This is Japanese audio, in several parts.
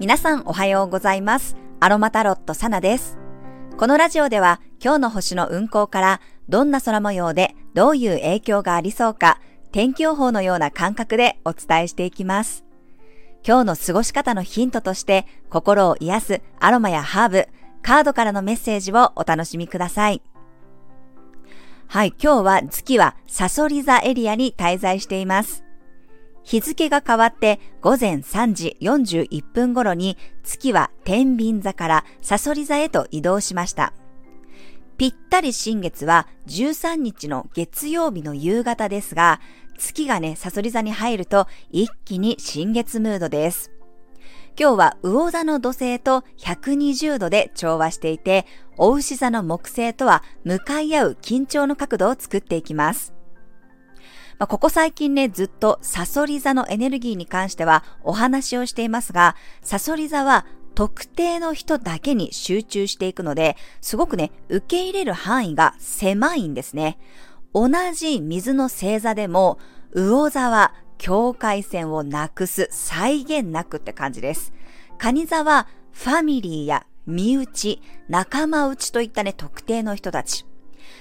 皆さんおはようございます。アロマタロットサナです。このラジオでは今日の星の運行からどんな空模様でどういう影響がありそうか天気予報のような感覚でお伝えしていきます。今日の過ごし方のヒントとして心を癒すアロマやハーブ、カードからのメッセージをお楽しみください。はい、今日は月はサソリ座エリアに滞在しています。日付が変わって午前3時41分頃に月は天秤座からサソリ座へと移動しました。ぴったり新月は13日の月曜日の夕方ですが、月がね、サソリ座に入ると一気に新月ムードです。今日は魚座の土星と120度で調和していて、お牛座の木星とは向かい合う緊張の角度を作っていきます。まあ、ここ最近ね、ずっとサソリ座のエネルギーに関してはお話をしていますが、サソリ座は特定の人だけに集中していくので、すごくね、受け入れる範囲が狭いんですね。同じ水の星座でも、魚座は境界線をなくす再現なくって感じです。蟹座はファミリーや身内、仲間内といったね、特定の人たち。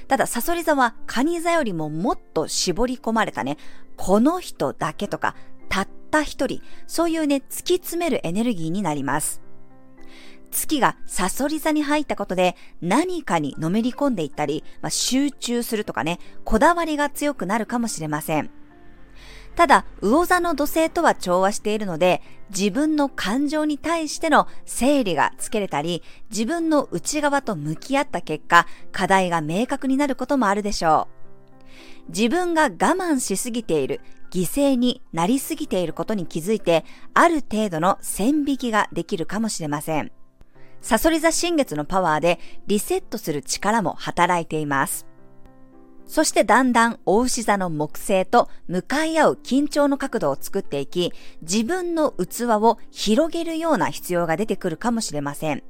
ただ、サソリ座はカニ座よりももっと絞り込まれたね、この人だけとか、たった一人、そういうね、突き詰めるエネルギーになります。月がサソリ座に入ったことで何かにのめり込んでいったり、まあ、集中するとかね、こだわりが強くなるかもしれません。ただ、魚座の土星とは調和しているので、自分の感情に対しての整理がつけれたり、自分の内側と向き合った結果、課題が明確になることもあるでしょう。自分が我慢しすぎている、犠牲になりすぎていることに気づいて、ある程度の線引きができるかもしれません。サソリ座新月のパワーでリセットする力も働いています。そしてだんだん大牛座の木星と向かい合う緊張の角度を作っていき、自分の器を広げるような必要が出てくるかもしれません。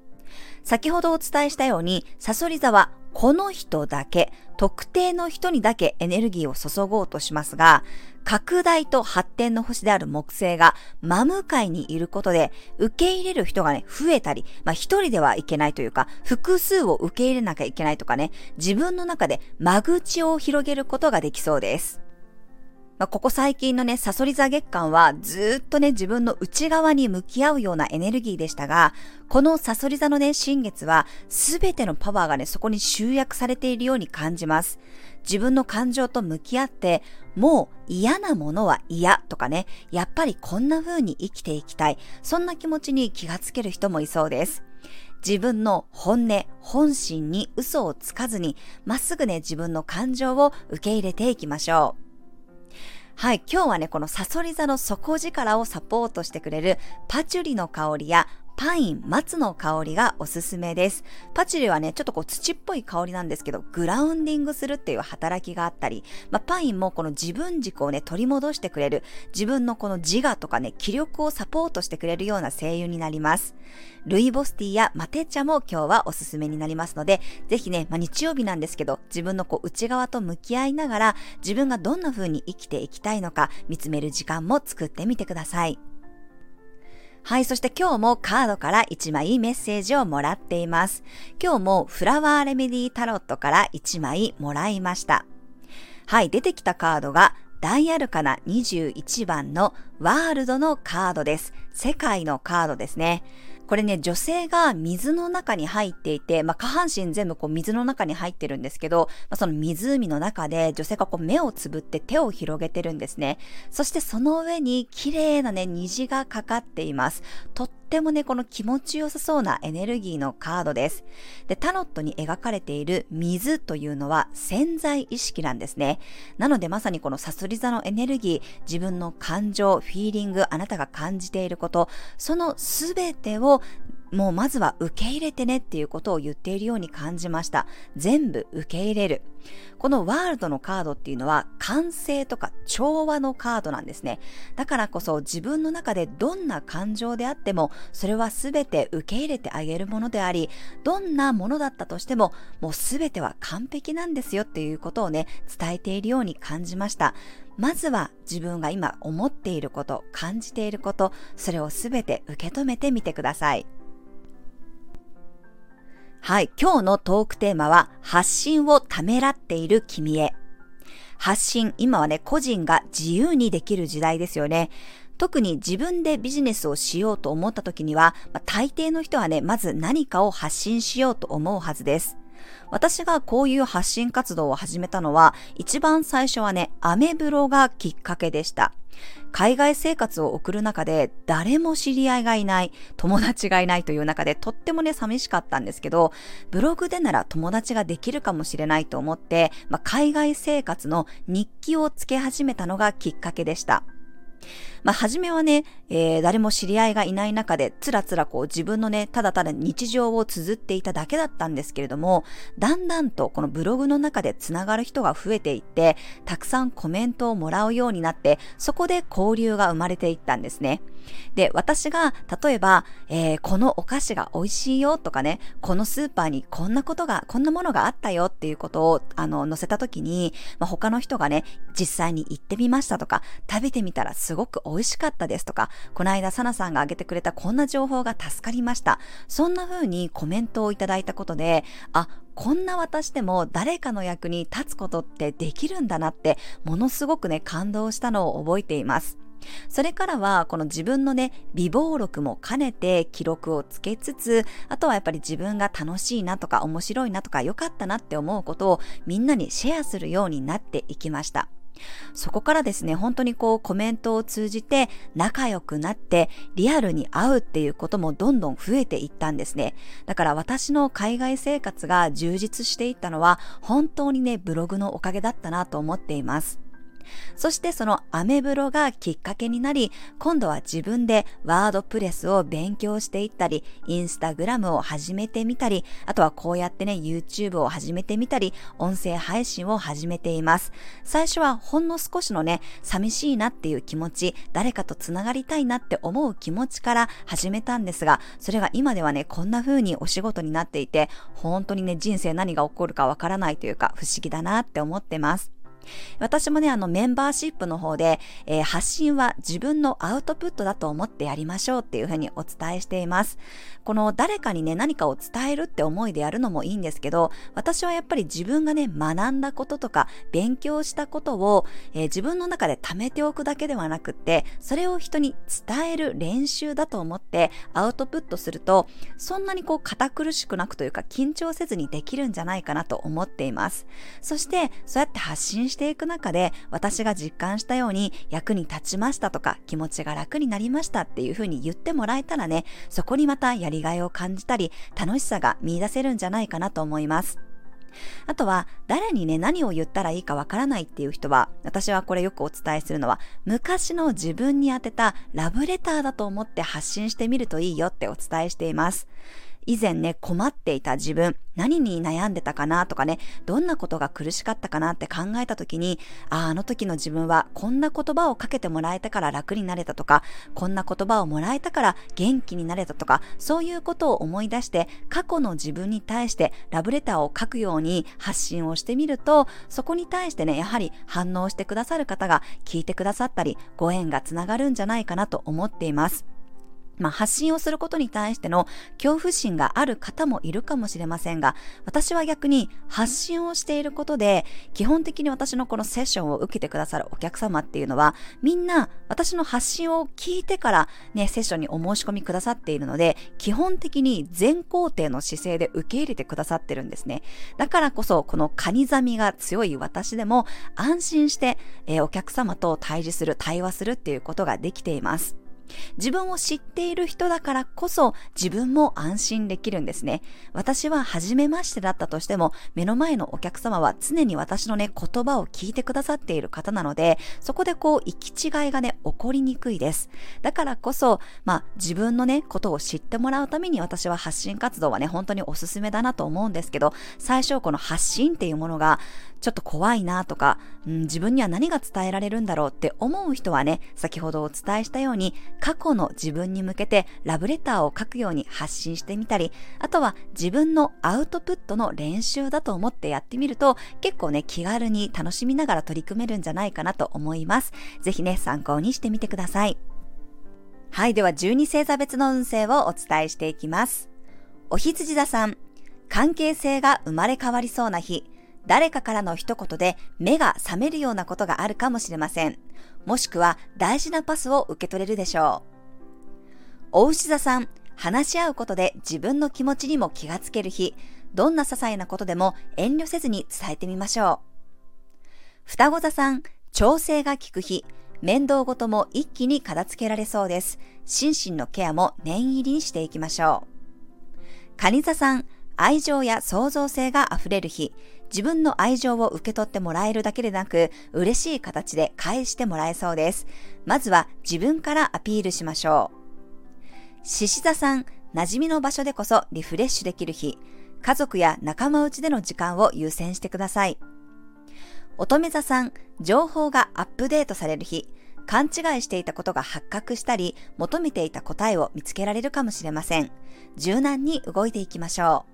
先ほどお伝えしたように、サソリ座はこの人だけ、特定の人にだけエネルギーを注ごうとしますが、拡大と発展の星である木星が真向かいにいることで、受け入れる人がね、増えたり、まあ一人ではいけないというか、複数を受け入れなきゃいけないとかね、自分の中で間口を広げることができそうです。まあ、ここ最近のね、サソリ座月間はずっとね、自分の内側に向き合うようなエネルギーでしたが、このサソリ座のね、新月は、すべてのパワーがね、そこに集約されているように感じます。自分の感情と向き合って、もう嫌なものは嫌とかね、やっぱりこんな風に生きていきたい。そんな気持ちに気がつける人もいそうです。自分の本音、本心に嘘をつかずに、まっすぐね、自分の感情を受け入れていきましょう。はい、今日はね、このサソリ座の底力をサポートしてくれるパチュリの香りやパイン、松の香りがおすすめです。パチュリはね、ちょっとこう土っぽい香りなんですけど、グラウンディングするっていう働きがあったり、まあ、パインもこの自分軸をね、取り戻してくれる、自分のこの自我とかね、気力をサポートしてくれるような声優になります。ルイボスティーやマテ茶も今日はおすすめになりますので、ぜひね、まあ、日曜日なんですけど、自分のこう内側と向き合いながら、自分がどんな風に生きていきたいのか見つめる時間も作ってみてください。はい、そして今日もカードから1枚メッセージをもらっています。今日もフラワーレメディタロットから1枚もらいました。はい、出てきたカードが大アルカナ21番のワールドのカードです。世界のカードですね。これね、女性が水の中に入っていて、まあ、下半身全部こう水の中に入ってるんですけど、まあ、その湖の中で女性がこう目をつぶって手を広げてるんですね。そしてその上に綺麗なね、虹がかかっています。とってもね、この気持ちよさそうなエネルギーのカードです。で、タロットに描かれている水というのは潜在意識なんですね。なのでまさにこのサソリ座のエネルギー、自分の感情、フィーリング、あなたが感じていること、そのすべてをもうまずは受け入れてねっていうことを言っているように感じました。全部受け入れる。このワールドのカードっていうのは完成とか調和のカードなんですね。だからこそ自分の中でどんな感情であってもそれは全て受け入れてあげるものであり、どんなものだったとしてももう全ては完璧なんですよっていうことをね、伝えているように感じました。まずは自分が今思っていること、感じていること、それを全て受け止めてみてください。はい、今日のトークテーマは、発信をためらっている君へ。発信、今はね、個人が自由にできる時代ですよね。特に自分でビジネスをしようと思った時には、まあ、大抵の人はね、まず何かを発信しようと思うはずです。私がこういう発信活動を始めたのは、一番最初はね、アメブロがきっかけでした。海外生活を送る中で誰も知り合いがいない、友達がいないという中でとってもね寂しかったんですけど、ブログでなら友達ができるかもしれないと思って、まあ、海外生活の日記をつけ始めたのがきっかけでした。まあ、初めはね、えー、誰も知り合いがいない中で、つらつらこう自分のね、ただただ日常を綴っていただけだったんですけれども、だんだんとこのブログの中でつながる人が増えていって、たくさんコメントをもらうようになって、そこで交流が生まれていったんですね。で、私が、例えば、えー、このお菓子が美味しいよとかね、このスーパーにこんなことが、こんなものがあったよっていうことを、あの、載せた時に、まあ、他の人がね、実際に行ってみましたとか、食べてみたらすすごく美味しかったですとか、この間、サナさんが挙げてくれたこんな情報が助かりました。そんな風にコメントをいただいたことで、あ、こんな私でも誰かの役に立つことってできるんだなって、ものすごくね、感動したのを覚えています。それからは、この自分のね、微暴録も兼ねて記録をつけつつ、あとはやっぱり自分が楽しいなとか面白いなとか良かったなって思うことをみんなにシェアするようになっていきました。そこからですね、本当にこうコメントを通じて仲良くなってリアルに会うっていうこともどんどん増えていったんですね。だから私の海外生活が充実していったのは本当にね、ブログのおかげだったなと思っています。そしてそのアメブロがきっかけになり、今度は自分でワードプレスを勉強していったり、インスタグラムを始めてみたり、あとはこうやってね、YouTube を始めてみたり、音声配信を始めています。最初はほんの少しのね、寂しいなっていう気持ち、誰かと繋がりたいなって思う気持ちから始めたんですが、それが今ではね、こんな風にお仕事になっていて、本当にね、人生何が起こるかわからないというか、不思議だなって思ってます。私もね、あのメンバーシップの方で、えー、発信は自分のアウトプットだと思ってやりましょうっていうふうにお伝えしています。この誰かにね、何かを伝えるって思いでやるのもいいんですけど、私はやっぱり自分がね、学んだこととか、勉強したことを、えー、自分の中で貯めておくだけではなくって、それを人に伝える練習だと思ってアウトプットすると、そんなにこう堅苦しくなくというか緊張せずにできるんじゃないかなと思っています。そして、そうやって発信していく中で私が実感したように役に立ちましたとか気持ちが楽になりましたっていうふうに言ってもらえたらね、そこにまたやりがいを感じたり楽しさが見出せるんじゃないかなと思います。あとは、誰にね、何を言ったらいいかわからないっていう人は、私はこれよくお伝えするのは、昔の自分に宛てたラブレターだと思って発信してみるといいよってお伝えしています。以前ね、困っていた自分、何に悩んでたかなとかね、どんなことが苦しかったかなって考えた時に、ああ、の時の自分はこんな言葉をかけてもらえたから楽になれたとか、こんな言葉をもらえたから元気になれたとか、そういうことを思い出して、過去の自分に対してラブレターを書くように発信をしてみると、そこに対してね、やはり反応してくださる方が聞いてくださったり、ご縁がつながるんじゃないかなと思っています。まあ、発信をすることに対しての恐怖心がある方もいるかもしれませんが、私は逆に発信をしていることで、基本的に私のこのセッションを受けてくださるお客様っていうのは、みんな私の発信を聞いてからね、セッションにお申し込みくださっているので、基本的に全肯定の姿勢で受け入れてくださってるんですね。だからこそ、このカニザミが強い私でも安心して、えー、お客様と対峙する、対話するっていうことができています。自分を知っている人だからこそ自分も安心できるんですね。私は初めましてだったとしても、目の前のお客様は常に私のね、言葉を聞いてくださっている方なので、そこでこう、行き違いがね、起こりにくいです。だからこそ、まあ、自分のね、ことを知ってもらうために私は発信活動はね、本当におすすめだなと思うんですけど、最初この発信っていうものが、ちょっと怖いなとか、うん、自分には何が伝えられるんだろうって思う人はね、先ほどお伝えしたように、過去の自分に向けてラブレターを書くように発信してみたり、あとは自分のアウトプットの練習だと思ってやってみると、結構ね、気軽に楽しみながら取り組めるんじゃないかなと思います。ぜひね、参考にしてみてください。はい、では12星座別の運勢をお伝えしていきます。お羊座さん、関係性が生まれ変わりそうな日、誰かからの一言で目が覚めるようなことがあるかもしれません。もしくは大事なパスを受け取れるでしょう。お牛座さん、話し合うことで自分の気持ちにも気がつける日、どんな些細なことでも遠慮せずに伝えてみましょう。双子座さん、調整が効く日、面倒ごとも一気に片付けられそうです。心身のケアも念入りにしていきましょう。蟹座さん、愛情や創造性が溢れる日、自分の愛情を受け取ってもらえるだけでなく、嬉しい形で返してもらえそうです。まずは自分からアピールしましょう。獅子座さん、馴染みの場所でこそリフレッシュできる日、家族や仲間内での時間を優先してください。乙女座さん、情報がアップデートされる日、勘違いしていたことが発覚したり、求めていた答えを見つけられるかもしれません。柔軟に動いていきましょう。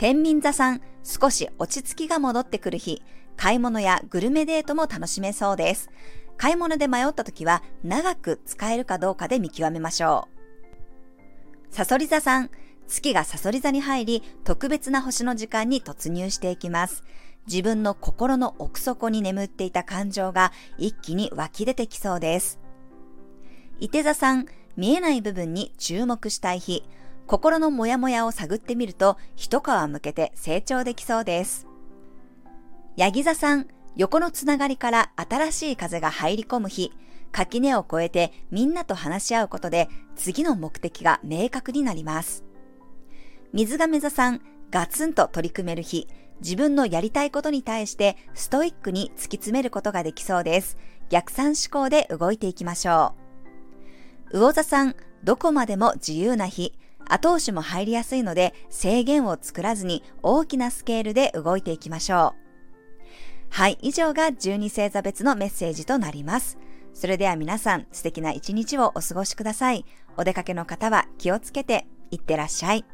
天秤座さん、少し落ち着きが戻ってくる日、買い物やグルメデートも楽しめそうです。買い物で迷った時は長く使えるかどうかで見極めましょう。サソリ座さん、月がサソリ座に入り、特別な星の時間に突入していきます。自分の心の奥底に眠っていた感情が一気に湧き出てきそうです。伊手座さん、見えない部分に注目したい日、心のモヤモヤを探ってみると一皮向けて成長できそうです。ヤギ座さん、横のつながりから新しい風が入り込む日、垣根を越えてみんなと話し合うことで次の目的が明確になります。水亀座さん、ガツンと取り組める日、自分のやりたいことに対してストイックに突き詰めることができそうです。逆算思考で動いていきましょう。魚座さん、どこまでも自由な日、後押しも入りやすいので制限を作らずに大きなスケールで動いていきましょう。はい、以上が12星座別のメッセージとなります。それでは皆さん素敵な一日をお過ごしください。お出かけの方は気をつけていってらっしゃい。